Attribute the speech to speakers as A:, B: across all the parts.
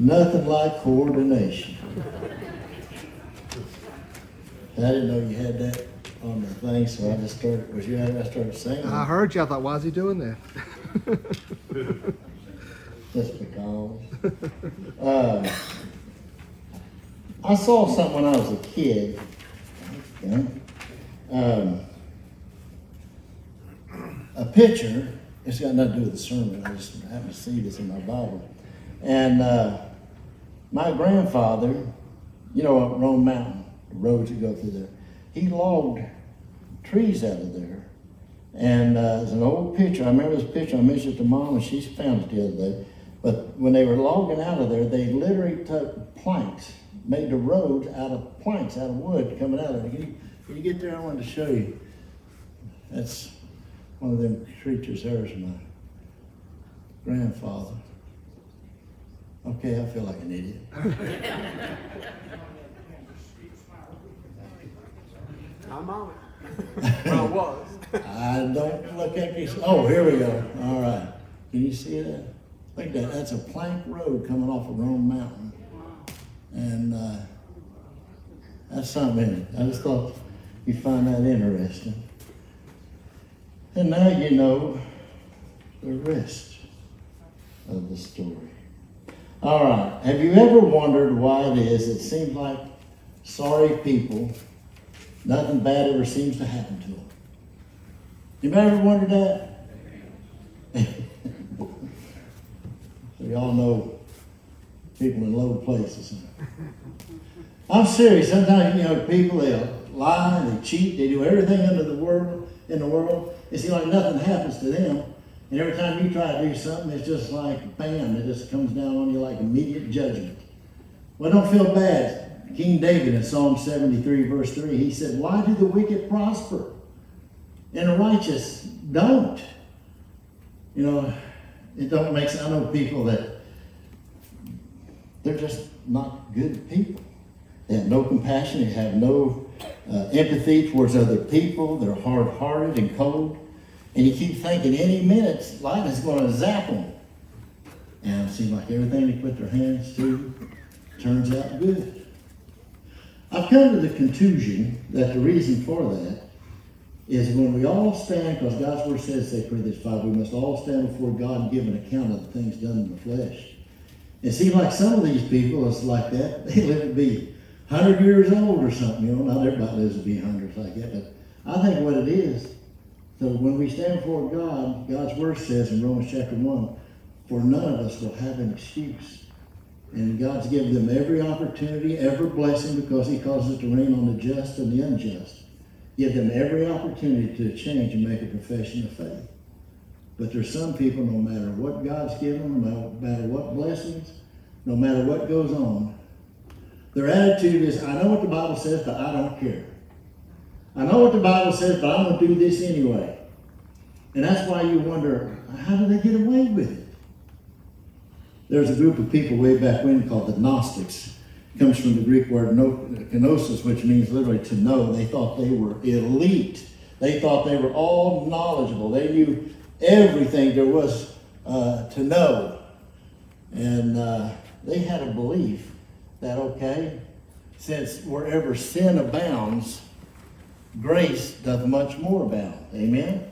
A: Nothing like coordination. I didn't know you had that on the thing, so I just started, was you, I started singing.
B: I heard you. I thought, why is he doing that?
A: Just because. Uh, I saw something when I was a kid. Yeah. Um, a picture, it's got nothing to do with the sermon, I just happened to see this in my Bible. And uh, my grandfather, you know, up Roan Mountain, the roads that go through there, he logged trees out of there. And uh, it's an old picture. I remember this picture. I mentioned it to mom, and she found it the other day. But when they were logging out of there, they literally took planks, made the roads out of planks, out of wood coming out of there. Can you, can you get there? I wanted to show you. That's one of them creatures. There's my grandfather. Okay, I feel like an idiot.
C: I'm on it. Well, I was.
A: I don't look at this. Oh, here we go. All right. Can you see that? Look at that. That's a plank road coming off of Roan Mountain. And uh, that's something in it. I just thought you'd find that interesting. And now you know the rest of the story. All right. Have you ever wondered why it is it seems like sorry people, nothing bad ever seems to happen to them? You ever wondered that? so y'all know people in low places. I'm serious. Sometimes you know people they'll lie, they cheat, they do everything under the world in the world. It seems like nothing happens to them. And every time you try to do something, it's just like bam, it just comes down on you like immediate judgment. Well, don't feel bad. King David in Psalm 73, verse 3, he said, Why do the wicked prosper? And the righteous don't. You know, it don't make sense. I know people that they're just not good people. They have no compassion. They have no uh, empathy towards other people. They're hard-hearted and cold. And you keep thinking any minute life is going to zap them. And it seems like everything they put their hands to turns out good. I've come to the conclusion that the reason for that is when we all stand, because God's word says, say Corinthians 5, we must all stand before God and give an account of the things done in the flesh. It seems like some of these people, it's like that. They live to be 100 years old or something. You know, not everybody lives to be 100 like that. But I think what it is, so when we stand before God, God's word says in Romans chapter 1, for none of us will have an excuse. And God's given them every opportunity, every blessing, because he causes it to rain on the just and the unjust. Give them every opportunity to change and make a profession of faith. But there's some people, no matter what God's given them, no matter what blessings, no matter what goes on, their attitude is, I know what the Bible says, but I don't care. I know what the Bible says, but I'm going to do this anyway. And that's why you wonder, how do they get away with it? There's a group of people way back when called the Gnostics. It comes from the Greek word gnosis, which means literally to know. They thought they were elite. They thought they were all knowledgeable. They knew everything there was uh, to know. And uh, they had a belief that, okay, since wherever sin abounds, grace doth much more abound. Amen?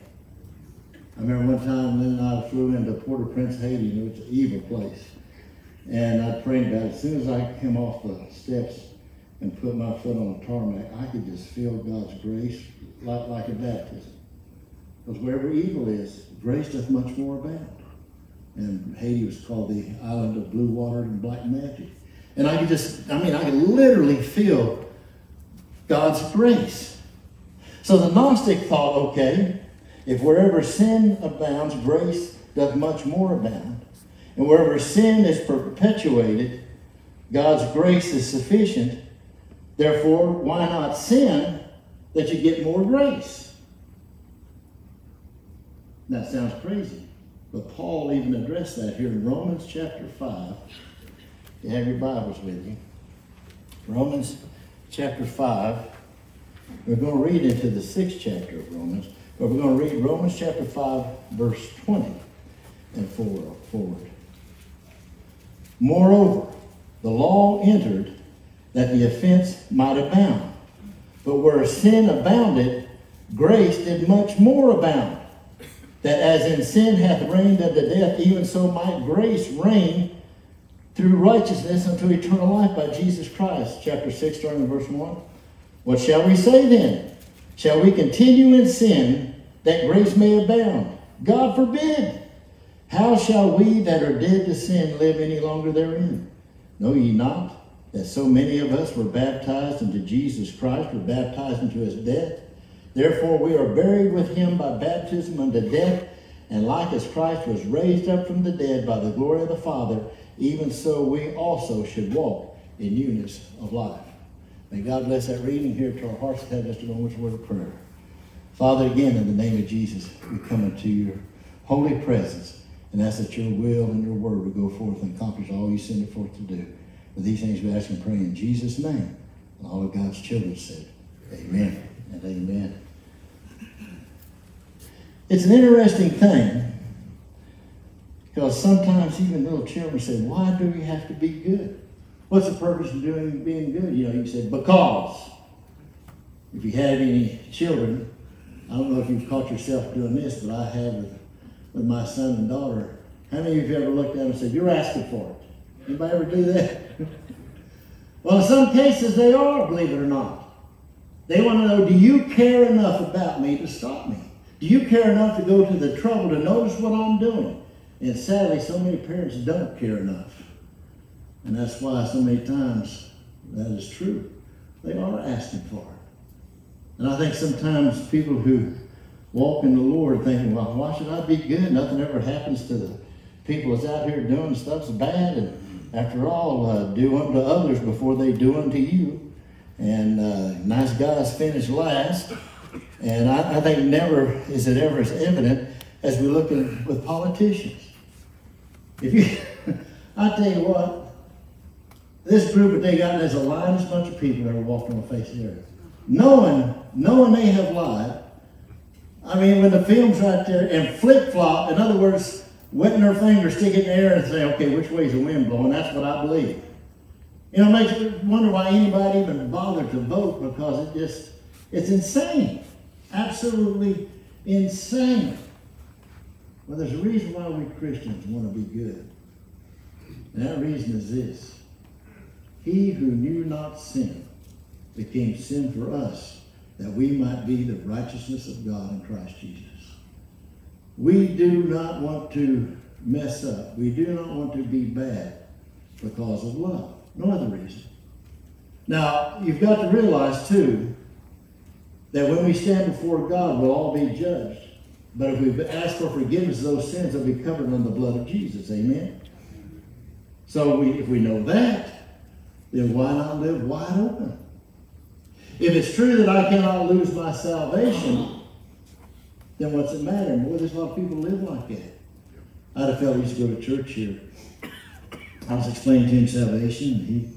A: I remember one time then I flew into Port-au-Prince, Haiti, and it was an evil place. And I prayed about it. As soon as I came off the steps and put my foot on the tarmac, I could just feel God's grace like, like a baptism. Because wherever evil is, grace doth much more abound. And Haiti was called the island of blue water and black magic. And I could just, I mean, I could literally feel God's grace. So the Gnostic thought, okay, if wherever sin abounds, grace doth much more abound. And wherever sin is perpetuated, God's grace is sufficient. Therefore, why not sin that you get more grace? That sounds crazy. But Paul even addressed that here in Romans chapter 5. You have your Bibles with you. Romans chapter 5. We're going to read into the sixth chapter of Romans, but we're going to read Romans chapter 5, verse 20 and forward. Moreover, the law entered that the offense might abound. But where sin abounded, grace did much more abound. That as in sin hath reigned unto death, even so might grace reign through righteousness unto eternal life by Jesus Christ. Chapter 6, starting in verse 1. What shall we say then? Shall we continue in sin that grace may abound? God forbid. How shall we that are dead to sin live any longer therein? Know ye not that so many of us were baptized into Jesus Christ, were baptized into his death? Therefore we are buried with him by baptism unto death, and like as Christ was raised up from the dead by the glory of the Father, even so we also should walk in newness of life. May God bless that reading here to our hearts and have just a moment's word of prayer. Father, again, in the name of Jesus, we come into your holy presence and ask that your will and your word will go forth and accomplish all you send it forth to do. For these things we ask and pray in Jesus' name. And all of God's children said, Amen and amen. It's an interesting thing because sometimes even little children say, Why do we have to be good? What's the purpose of doing being good? You know, you said, Because. If you have any children, I don't know if you've caught yourself doing this, but I have with, with my son and daughter. How many of you ever looked at them and said, You're asking for it? Anybody ever do that? well, in some cases they are, believe it or not. They want to know, do you care enough about me to stop me? Do you care enough to go to the trouble to notice what I'm doing? And sadly, so many parents don't care enough. And that's why so many times that is true. They are asking for it. And I think sometimes people who walk in the Lord thinking, well, why should I be good? Nothing ever happens to the people that's out here doing stuff's bad. And after all, uh, do unto others before they do unto you. And uh, nice guys finish last. And I, I, think never is it ever as evident as we look at with politicians. If you, I tell you what, this group that they got, there's a lionest bunch of people that are walking on the face of the earth. Knowing, knowing they have lied. I mean, when the film's right there and flip flop, in other words, wetting their finger, stick it in the air and say, okay, which way is the wind blowing? That's what I believe. You know, it makes wonder why anybody even bothered to vote because it just, it's insane. Absolutely insane. Well, there's a reason why we Christians want to be good. And that reason is this. He who knew not sin became sin for us, that we might be the righteousness of God in Christ Jesus. We do not want to mess up. We do not want to be bad because of love. No other reason. Now, you've got to realize, too, that when we stand before God, we'll all be judged. But if we ask for forgiveness of those sins, they'll be covered in the blood of Jesus. Amen? So we, if we know that, then why not live wide open? If it's true that I cannot lose my salvation, then what's it matter? Boy, there's a lot of people live like that. I had a fellow used to go to church here. I was explaining to him salvation. and He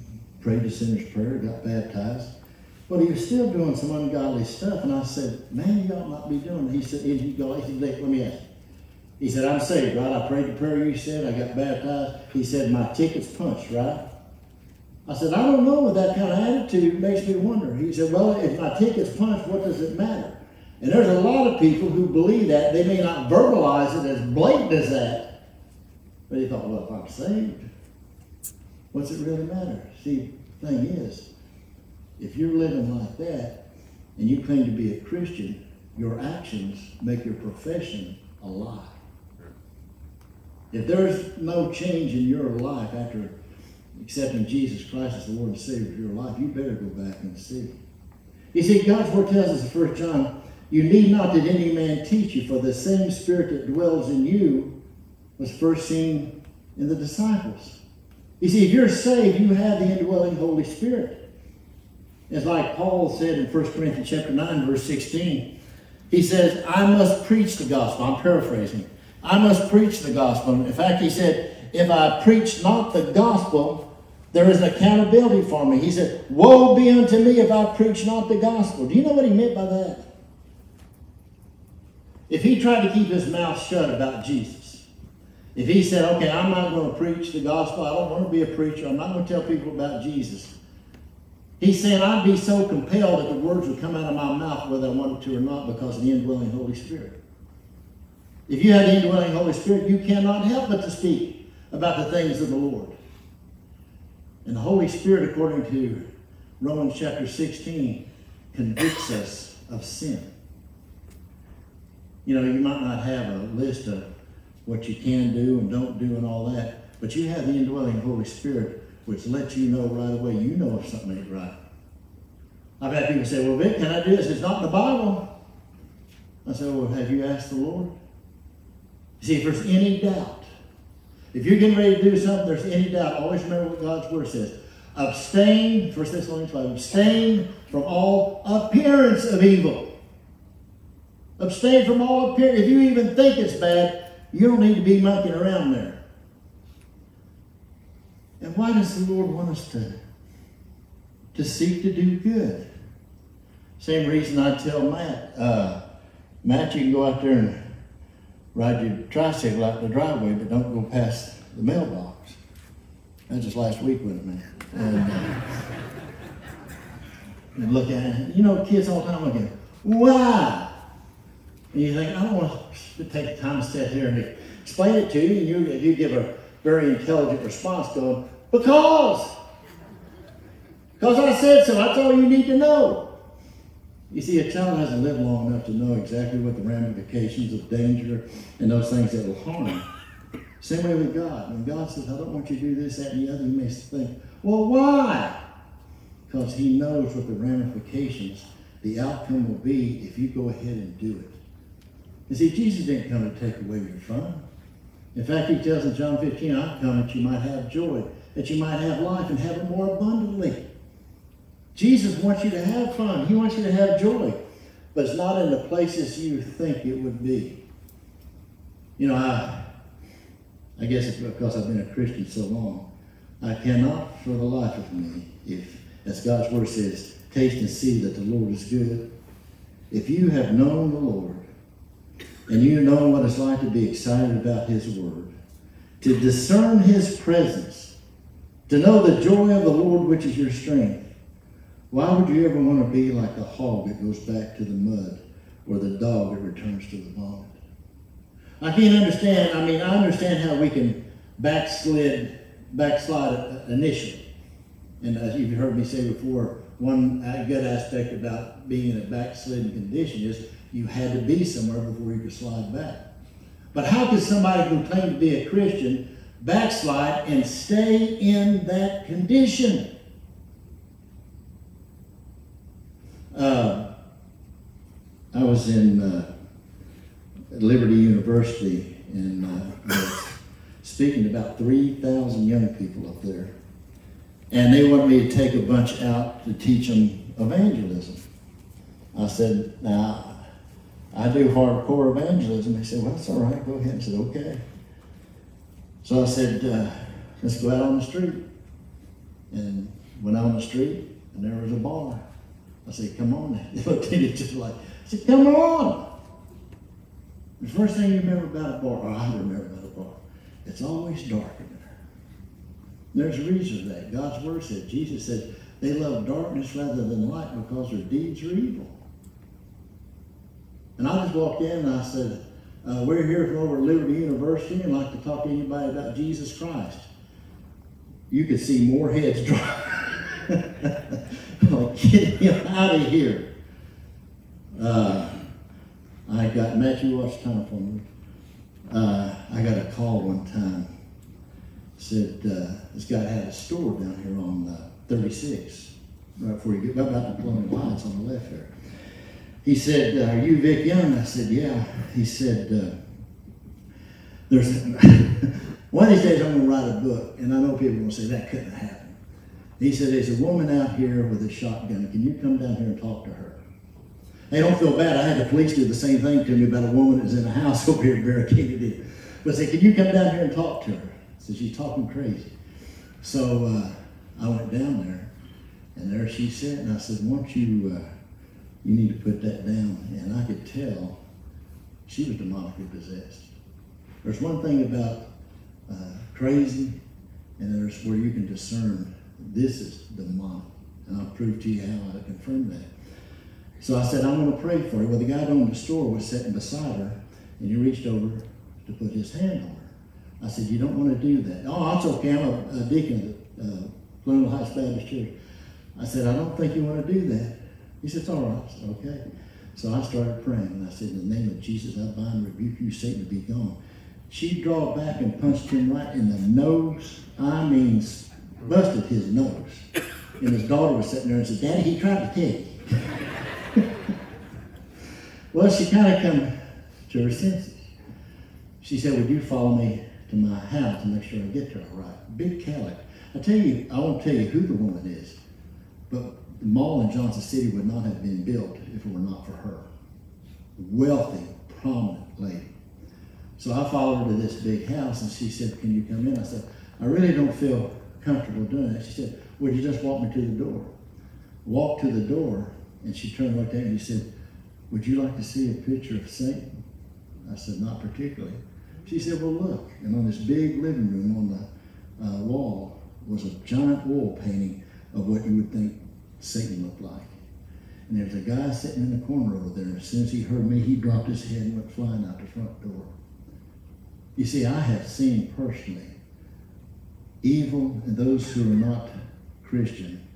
A: prayed the sinner's prayer, got baptized. But he was still doing some ungodly stuff. And I said, man, you ought not be doing it. He said, he said, let me ask you. He said, I'm saved, right? I prayed the prayer you said. I got baptized. He said, my ticket's punched, right? I said, I don't know. That kind of attitude, makes me wonder. He said, well, if my ticket's punched, what does it matter? And there's a lot of people who believe that. They may not verbalize it as blatant as that. But he thought, well, if I'm saved, what's it really matter? See, the thing is, if you're living like that and you claim to be a Christian, your actions make your profession a lie. If there's no change in your life after accepting Jesus Christ as the Lord and Savior of your life, you better go back and see. You see, God's Word tells us in 1 John, you need not that any man teach you, for the same Spirit that dwells in you was first seen in the disciples. You see, if you're saved, you have the indwelling Holy Spirit. It's like Paul said in 1 Corinthians chapter 9, verse 16. He says, I must preach the gospel. I'm paraphrasing. I must preach the gospel. In fact, he said, if I preach not the gospel, there is accountability for me. He said, Woe be unto me if I preach not the gospel. Do you know what he meant by that? If he tried to keep his mouth shut about Jesus, If he said, okay, I'm not going to preach the gospel, I don't want to be a preacher, I'm not going to tell people about Jesus. He's saying I'd be so compelled that the words would come out of my mouth whether I wanted to or not because of the indwelling Holy Spirit. If you have the indwelling Holy Spirit, you cannot help but to speak about the things of the Lord. And the Holy Spirit, according to Romans chapter 16, convicts us of sin. You know, you might not have a list of what you can do and don't do and all that, but you have the indwelling Holy Spirit which lets you know right away, you know if something ain't right. I've had people say, well, Vic, can I do this? It's not in the Bible. I said, well, have you asked the Lord? See, if there's any doubt, if you're getting ready to do something, there's any doubt, always remember what God's Word says. Abstain, 1 Thessalonians 5, abstain from all appearance of evil. Abstain from all appearance. If you even think it's bad, you don't need to be monkeying around there. And why does the Lord want us to, to seek to do good? Same reason I tell Matt, uh, Matt, you can go out there and ride your tricycle out the driveway, but don't go past the mailbox. That just last week, it, man? And, uh, and look at it. You know, kids all the time again, why? And you think, I don't want to take the time to sit here and explain it to you, and you, you give a very intelligent response going, because. Because I said so. That's all you need to know. You see, a child hasn't lived long enough to know exactly what the ramifications of danger and those things that will harm. Same way with God. When God says, I don't want you to do this, that, and the other, you may think, well, why? Because He knows what the ramifications, the outcome will be if you go ahead and do it. You see, Jesus didn't come to take away your fun. In fact, He tells in John 15, I've come that you might have joy, that you might have life and have it more abundantly. Jesus wants you to have fun. He wants you to have joy. But it's not in the places you think it would be. You know, I, I guess it's because I've been a Christian so long. I cannot for the life of me, if, as God's word says, taste and see that the Lord is good. If you have known the Lord, and you know what it's like to be excited about His word, to discern His presence, to know the joy of the Lord, which is your strength, why would you ever want to be like a hog that goes back to the mud or the dog that returns to the vomit? I can't understand. I mean, I understand how we can backslid, backslide initially. And as you've heard me say before, one good aspect about being in a backslidden condition is you had to be somewhere before you could slide back. But how could somebody who claimed to be a Christian backslide and stay in that condition? Uh, I was in uh, Liberty University and uh, speaking to about 3,000 young people up there. And they wanted me to take a bunch out to teach them evangelism. I said, now, I do hardcore evangelism. They said, well, that's all right. Go ahead. I said, okay. So I said, uh, let's go out on the street. And went out on the street, and there was a bar. I said, come on. now. They looked at me just like, I said, come on. The first thing you remember about a bar, or I remember about a bar, it's always dark in there. There's a reason for that. God's word said, Jesus said, they love darkness rather than light because their deeds are evil. And I just walked in and I said, uh, we're here from over at Liberty University and like to talk to anybody about Jesus Christ. You could see more heads drop. get him out of here. Uh, I got, Matthew, what's the time for me? Uh, I got a call one time. Said, uh, this guy had a store down here on uh, 36, right before you get, about the lights on the left there. He said, uh, Are you Vic Young? I said, Yeah. He said, uh, There's one of these days I'm going to write a book, and I know people are to say that couldn't happen. He said, There's a woman out here with a shotgun. Can you come down here and talk to her? Hey, don't feel bad. I had the police do the same thing to me about a woman that's in a house over here barricaded in. But I said, Can you come down here and talk to her? I said, She's talking crazy. So uh, I went down there, and there she sat, and I said, Won't you. Uh, you need to put that down. And I could tell she was demonically possessed. There's one thing about uh, crazy, and there's where you can discern this is demonic. And I'll prove to you how I confirm that. So I said, I'm going to pray for her. Well, the guy down the store was sitting beside her, and he reached over to put his hand on her. I said, You don't want to do that. Oh, that's okay. I'm a, a deacon at the uh, Colonial Heights Baptist Church. I said, I don't think you want to do that. He said, It's all right. I said, Okay. So I started praying, and I said, In the name of Jesus, I bind and rebuke you, Satan, to be gone. She drew back and punched him right in the nose. I mean, busted his nose. And his daughter was sitting there and said, Daddy, he tried to take you. well, she kind of come to her senses. She said, Would you follow me to my house and make sure I get there all right? Big Cadillac. I tell you, I won't tell you who the woman is, but the mall in Johnson City would not have been built if it were not for her. Wealthy, prominent lady. So I followed her to this big house and she said, Can you come in? I said, I really don't feel comfortable doing it. She said, Would you just walk me to the door? Walked to the door and she turned and looked at me and said, Would you like to see a picture of Satan? I said, Not particularly. She said, Well, look. And on this big living room on the uh, wall was a giant wall painting of what you would think Satan looked like. And there was a guy sitting in the corner over there. As soon as he heard me, he dropped his head and went flying out the front door. You see, I have seen personally evil and those who are not Christian,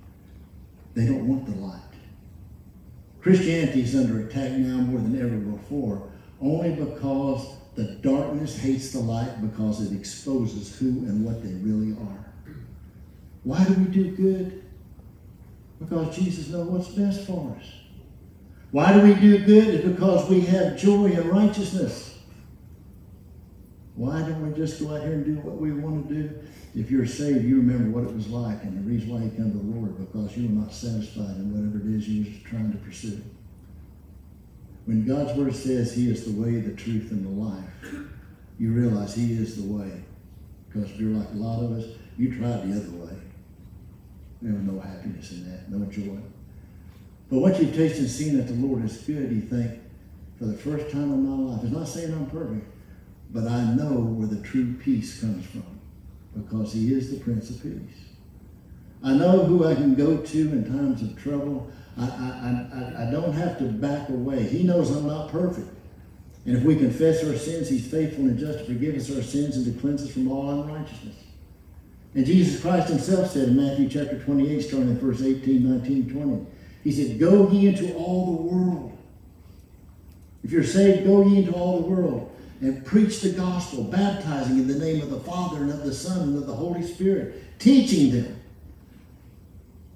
A: they don't want the light. Christianity is under attack now more than ever before, only because the darkness hates the light because it exposes who and what they really are. Why do we do good? Because Jesus knows what's best for us. Why do we do good? It's because we have joy and righteousness. Why don't we just go out here and do what we want to do? If you're saved, you remember what it was like and the reason why you come to the Lord because you were not satisfied in whatever it is you were trying to pursue. When God's word says He is the way, the truth, and the life, you realize He is the way. Because if you're like a lot of us, you tried the other way. There was no happiness in that, no joy. But once you've tasted and seen that the Lord is good, you think, for the first time in my life, it's not saying I'm perfect, but I know where the true peace comes from because He is the Prince of Peace. I know who I can go to in times of trouble. I, I, I, I don't have to back away. He knows I'm not perfect. And if we confess our sins, He's faithful and just to forgive us our sins and to cleanse us from all unrighteousness. And Jesus Christ Himself said in Matthew chapter 28, starting in verse 18, 19, 20, He said, Go ye into all the world. If you're saved, go ye into all the world and preach the gospel, baptizing in the name of the Father and of the Son and of the Holy Spirit, teaching them.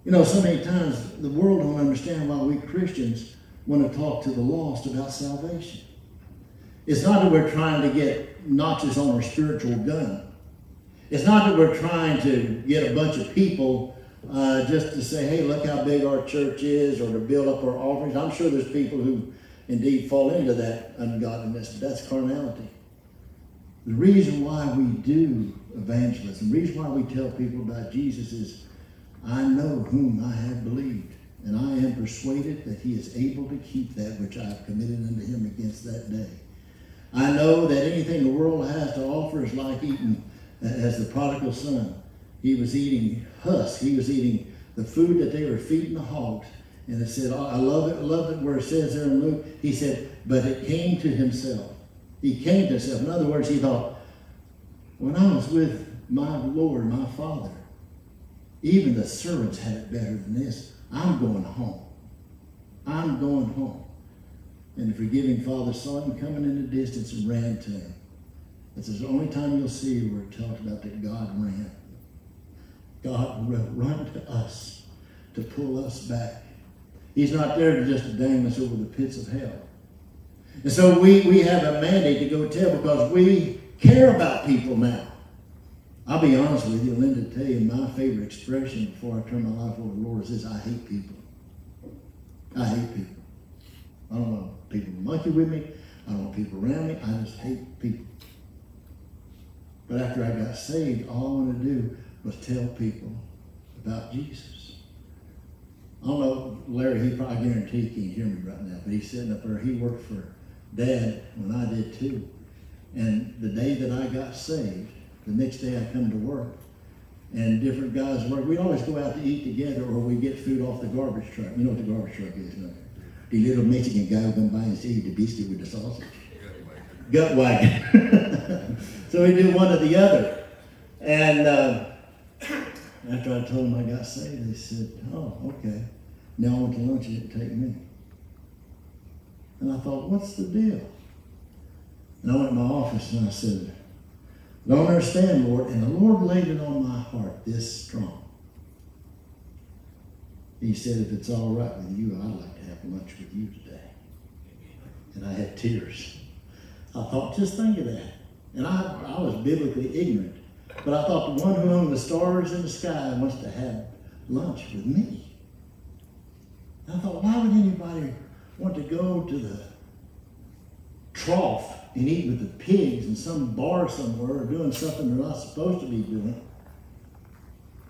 A: You know, so many times the world don't understand why we Christians want to talk to the lost about salvation. It's not that we're trying to get notches on our spiritual gun. It's not that we're trying to get a bunch of people uh, just to say, hey, look how big our church is, or to build up our offerings. I'm sure there's people who indeed fall into that ungodliness, but that's carnality. The reason why we do evangelism, the reason why we tell people about Jesus is I know whom I have believed, and I am persuaded that he is able to keep that which I have committed unto him against that day. I know that anything the world has to offer is like eating uh, as the prodigal son. He was eating husk. He was eating the food that they were feeding the hogs. And it said, oh, I love it, I love it where it says there in Luke, he said, but it came to himself. He came to himself. In other words, he thought, when I was with my Lord, my Father, even the servants had it better than this. I'm going home. I'm going home. And the forgiving father saw him coming in the distance and ran to him. It's the only time you'll see where it talks about that God ran. God will run to us to pull us back. He's not there to just dang us over the pits of hell. And so we, we have a mandate to go tell because we care about people now. I'll be honest with you, Linda, tell you my favorite expression before I turn my life over to the Lord is this I hate people. I hate people. I don't want people monkey with me. I don't want people around me. I just hate people. But after I got saved, all I wanted to do was tell people about Jesus. I don't know, Larry, he probably guarantee he can't hear me right now, but he's sitting up there. He worked for Dad when I did too. And the day that I got saved, the next day I come to work, and different guys work. We always go out to eat together, or we get food off the garbage truck. You know what the garbage truck is, no? The little Mexican guy who come by and see the biscuit with the sausage. Gut wagon. so we do one or the other. And uh, after I told them I got saved, they said, "Oh, okay. Now I went to lunch. You didn't take me." And I thought, "What's the deal?" And I went to my office and I said, don't understand, Lord. And the Lord laid it on my heart this strong. He said, if it's all right with you, I'd like to have lunch with you today. And I had tears. I thought, just think of that. And I, I was biblically ignorant. But I thought the one who owned the stars in the sky wants to have lunch with me. And I thought, why would anybody want to go to the trough and eat with the pigs in some bar somewhere or doing something they're not supposed to be doing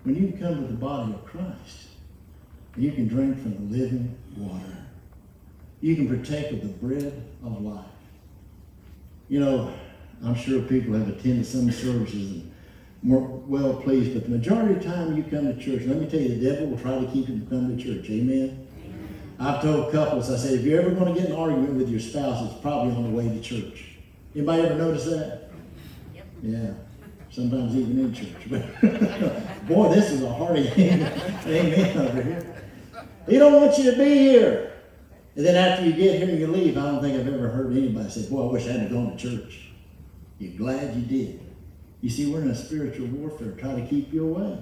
A: when you come to the body of Christ you can drink from the living water. You can partake of the bread of life. You know, I'm sure people have attended some services and weren't well pleased, but the majority of the time you come to church, let me tell you, the devil will try to keep you from coming to church. Amen? I've told couples, I said, if you're ever going to get an argument with your spouse, it's probably on the way to church. Anybody ever notice that?
D: Yep.
A: Yeah. Sometimes even in church. Boy, this is a hearty amen over here. He don't want you to be here. And then after you get here, you leave. I don't think I've ever heard anybody say, Boy, I wish I hadn't gone to church. You're glad you did. You see, we're in a spiritual warfare, trying to keep you away.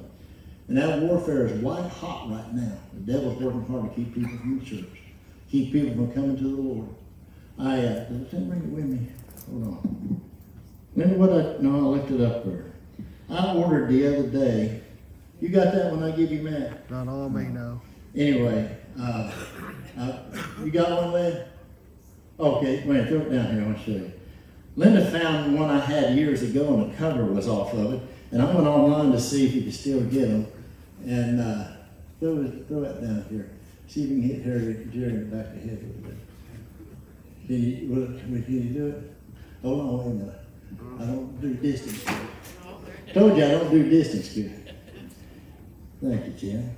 A: And that warfare is white hot right now. The devil's working hard to keep people from the church, keep people from coming to the Lord. I, uh, did I bring it with me? Hold on. Remember what I, no, I looked it up there. I ordered the other day. You got that when I give you Matt?
B: Not all me, no.
A: Anyway, uh, uh, you got one there? Okay, wait, throw it down here, I want to show you. Linda found one I had years ago and the cover was off of it. And I went online to see if you could still get them. And uh, throw, it, throw it down here. See if you can hit Harry, Jerry in the back of the head bit. Can you, will, can you do it? Hold on, wait a minute. I don't do distance good. Told you I don't do distance good. Thank you, Jim.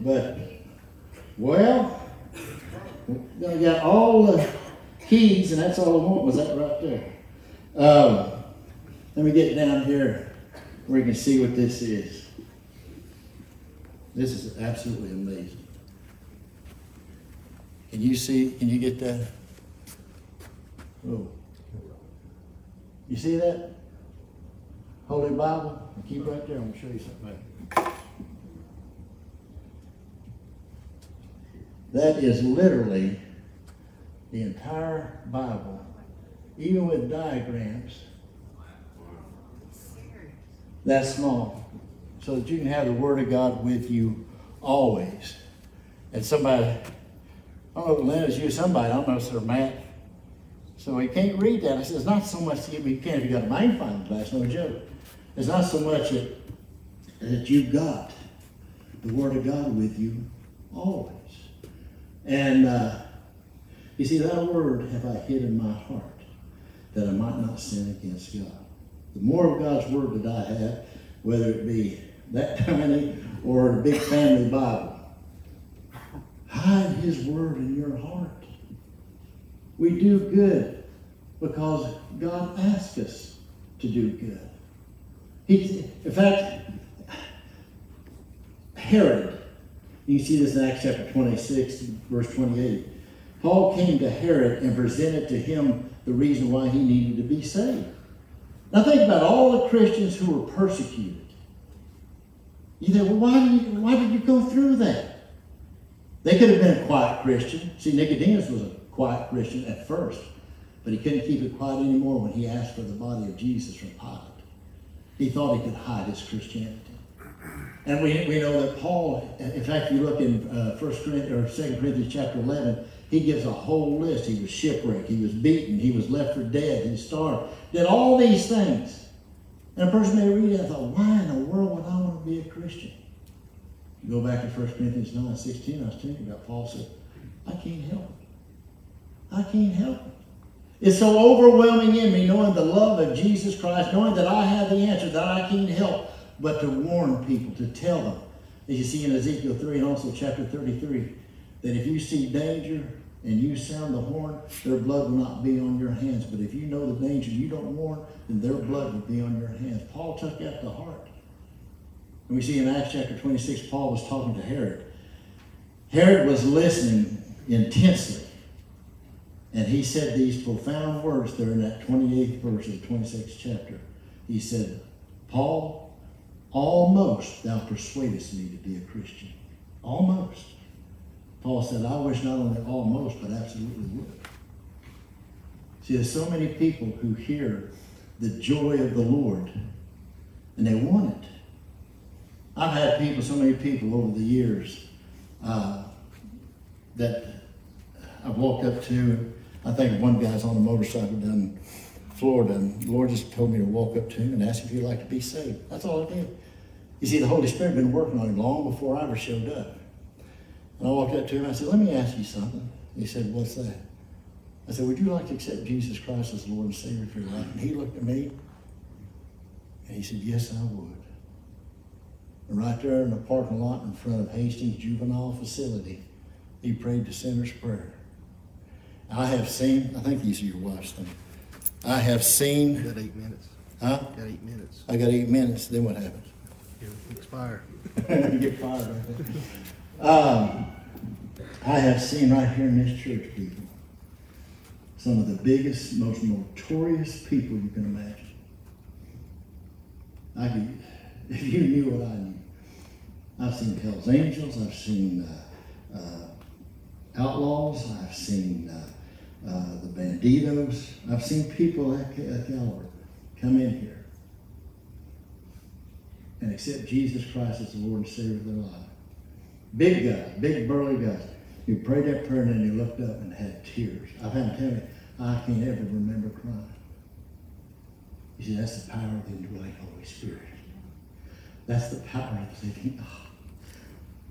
A: But, well, I got all the keys, and that's all I want was that right there. Um, let me get down here where you can see what this is. This is absolutely amazing. Can you see? Can you get that? Oh. You see that? Holy Bible? Keep right there. I'm going to show you something. That is literally the entire Bible, even with diagrams. That small, so that you can have the Word of God with you always. And somebody, I don't know if Lena's you, somebody, I don't know if it's Matt. So he can't read that. I said, it's not so much, that you can't if you got a magnifying glass, no joke. It's not so much that, that you've got the Word of God with you always. And uh, you see, that word have I hid in my heart that I might not sin against God. The more of God's word that I have, whether it be that tiny or a big family Bible, hide His word in your heart. We do good because God asks us to do good. He, in fact, Herod, you see this in Acts chapter 26, verse 28. Paul came to Herod and presented to him the reason why he needed to be saved. Now think about all the Christians who were persecuted. You think, well, why did you, why did you go through that? They could have been a quiet Christian. See, Nicodemus was a quiet Christian at first, but he couldn't keep it quiet anymore when he asked for the body of Jesus from Pilate. He thought he could hide his Christianity. And we, we know that Paul, in fact, if you look in uh, 1 Corinthians or 2 Corinthians chapter 11, he gives a whole list. He was shipwrecked, he was beaten, he was left for dead, he starved, did all these things. And a person may read it and thought, why in the world would I want to be a Christian? You go back to 1 Corinthians 9 16, I was thinking about Paul said, I can't help it. I can't help it. It's so overwhelming in me knowing the love of Jesus Christ, knowing that I have the answer, that I can't help but to warn people, to tell them. As you see in Ezekiel 3 and also chapter 33, that if you see danger and you sound the horn, their blood will not be on your hands. But if you know the danger you don't warn, then their blood will be on your hands. Paul took that to heart. And we see in Acts chapter 26, Paul was talking to Herod. Herod was listening intensely. And he said these profound words there in that 28th verse of the 26th chapter. He said, Paul, almost thou persuadest me to be a Christian. Almost. Paul said, I wish not only almost, but absolutely would. See, there's so many people who hear the joy of the Lord and they want it. I've had people, so many people over the years uh, that I've walked up to. I think one guy's on a motorcycle down in Florida, and the Lord just told me to walk up to him and ask if he'd like to be saved. That's all I did. You see, the Holy Spirit had been working on him long before I ever showed up. And I walked up to him and I said, Let me ask you something. He said, What's that? I said, Would you like to accept Jesus Christ as Lord and Savior for your life? And he looked at me and he said, Yes, I would. And right there in the parking lot in front of Hastings Juvenile Facility, he prayed the sinner's prayer. I have seen, I think these are your wife's thing. I have seen,
B: Got eight minutes.
A: huh?
B: Got eight minutes.
A: I got eight minutes, then what happens?
B: It'll expire.
A: You get fired right. Um, I have seen right here in this church, people, some of the biggest, most notorious people you can imagine. I could, if you knew what I knew. I've seen Hell's Angels, I've seen uh, uh, Outlaws, I've seen uh, uh, the Banditos, I've seen people at, caliber come in here and accept Jesus Christ as the Lord and Savior of their life. Big guys, big burly guys. who prayed that prayer and then he looked up and had tears. I've had him tell me, I can't ever remember crying. He said, that's the power of the indwelling Holy Spirit. That's the power of thinking, oh,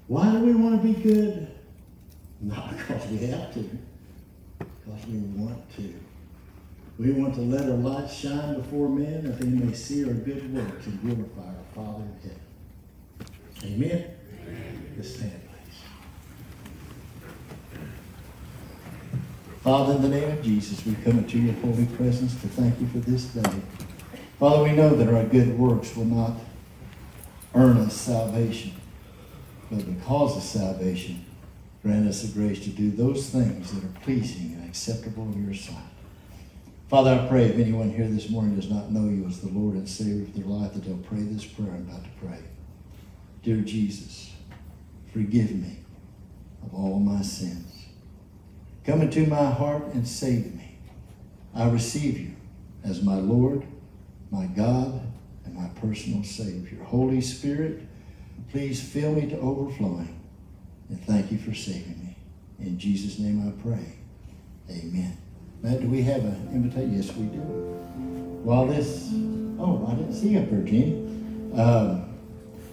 A: why do we want to be good? Not because we have to, because we want to. We want to let our light shine before men that they may see our good works and glorify our Father in heaven. Amen? Let's stand, please. Father, in the name of Jesus, we come into your holy presence to thank you for this day. Father, we know that our good works will not earn us salvation, but because of salvation, grant us the grace to do those things that are pleasing and acceptable in your sight. Father, I pray if anyone here this morning does not know you as the Lord and Savior of their life, that they'll pray this prayer I'm about to pray. Dear Jesus, forgive me of all my sins. Come into my heart and save me. I receive you as my Lord, my God, and my personal Savior. Holy Spirit, please fill me to overflowing. And thank you for saving me. In Jesus' name I pray. Amen. Matt, do we have an invitation? Yes, we do. While this, oh, I didn't see you up there, Jenny. Um,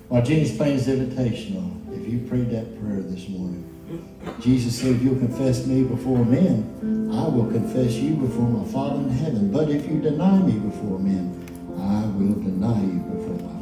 A: while Jenny's playing his invitational, if you prayed that prayer this morning, Jesus said, if you'll confess me before men, I will confess you before my Father in heaven. But if you deny me before men, I will deny you before my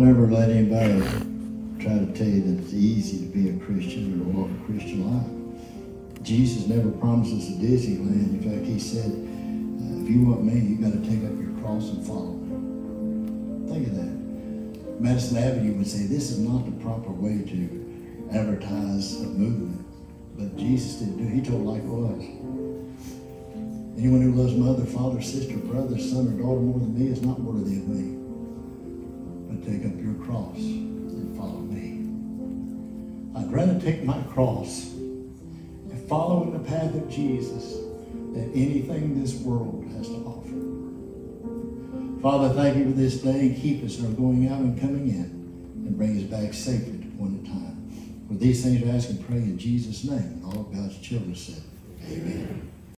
A: Don't ever let anybody try to tell you that it's easy to be a Christian or to walk a Christian life. Jesus never promised us a Disneyland. In fact, he said, uh, if you want me, you got to take up your cross and follow me. Think of that. Madison Avenue would say, this is not the proper way to advertise a movement. But Jesus didn't do it. He told it was. Anyone who loves mother, father, sister, brother, son, or daughter more than me is not worthy of me. Take up your cross and follow me. I'd rather take my cross and follow in the path of Jesus than anything this world has to offer. Father, thank you for this day keep us our going out and coming in and bring us back safely to of time. For these things I ask and pray in Jesus' name. And all of God's children said, Amen.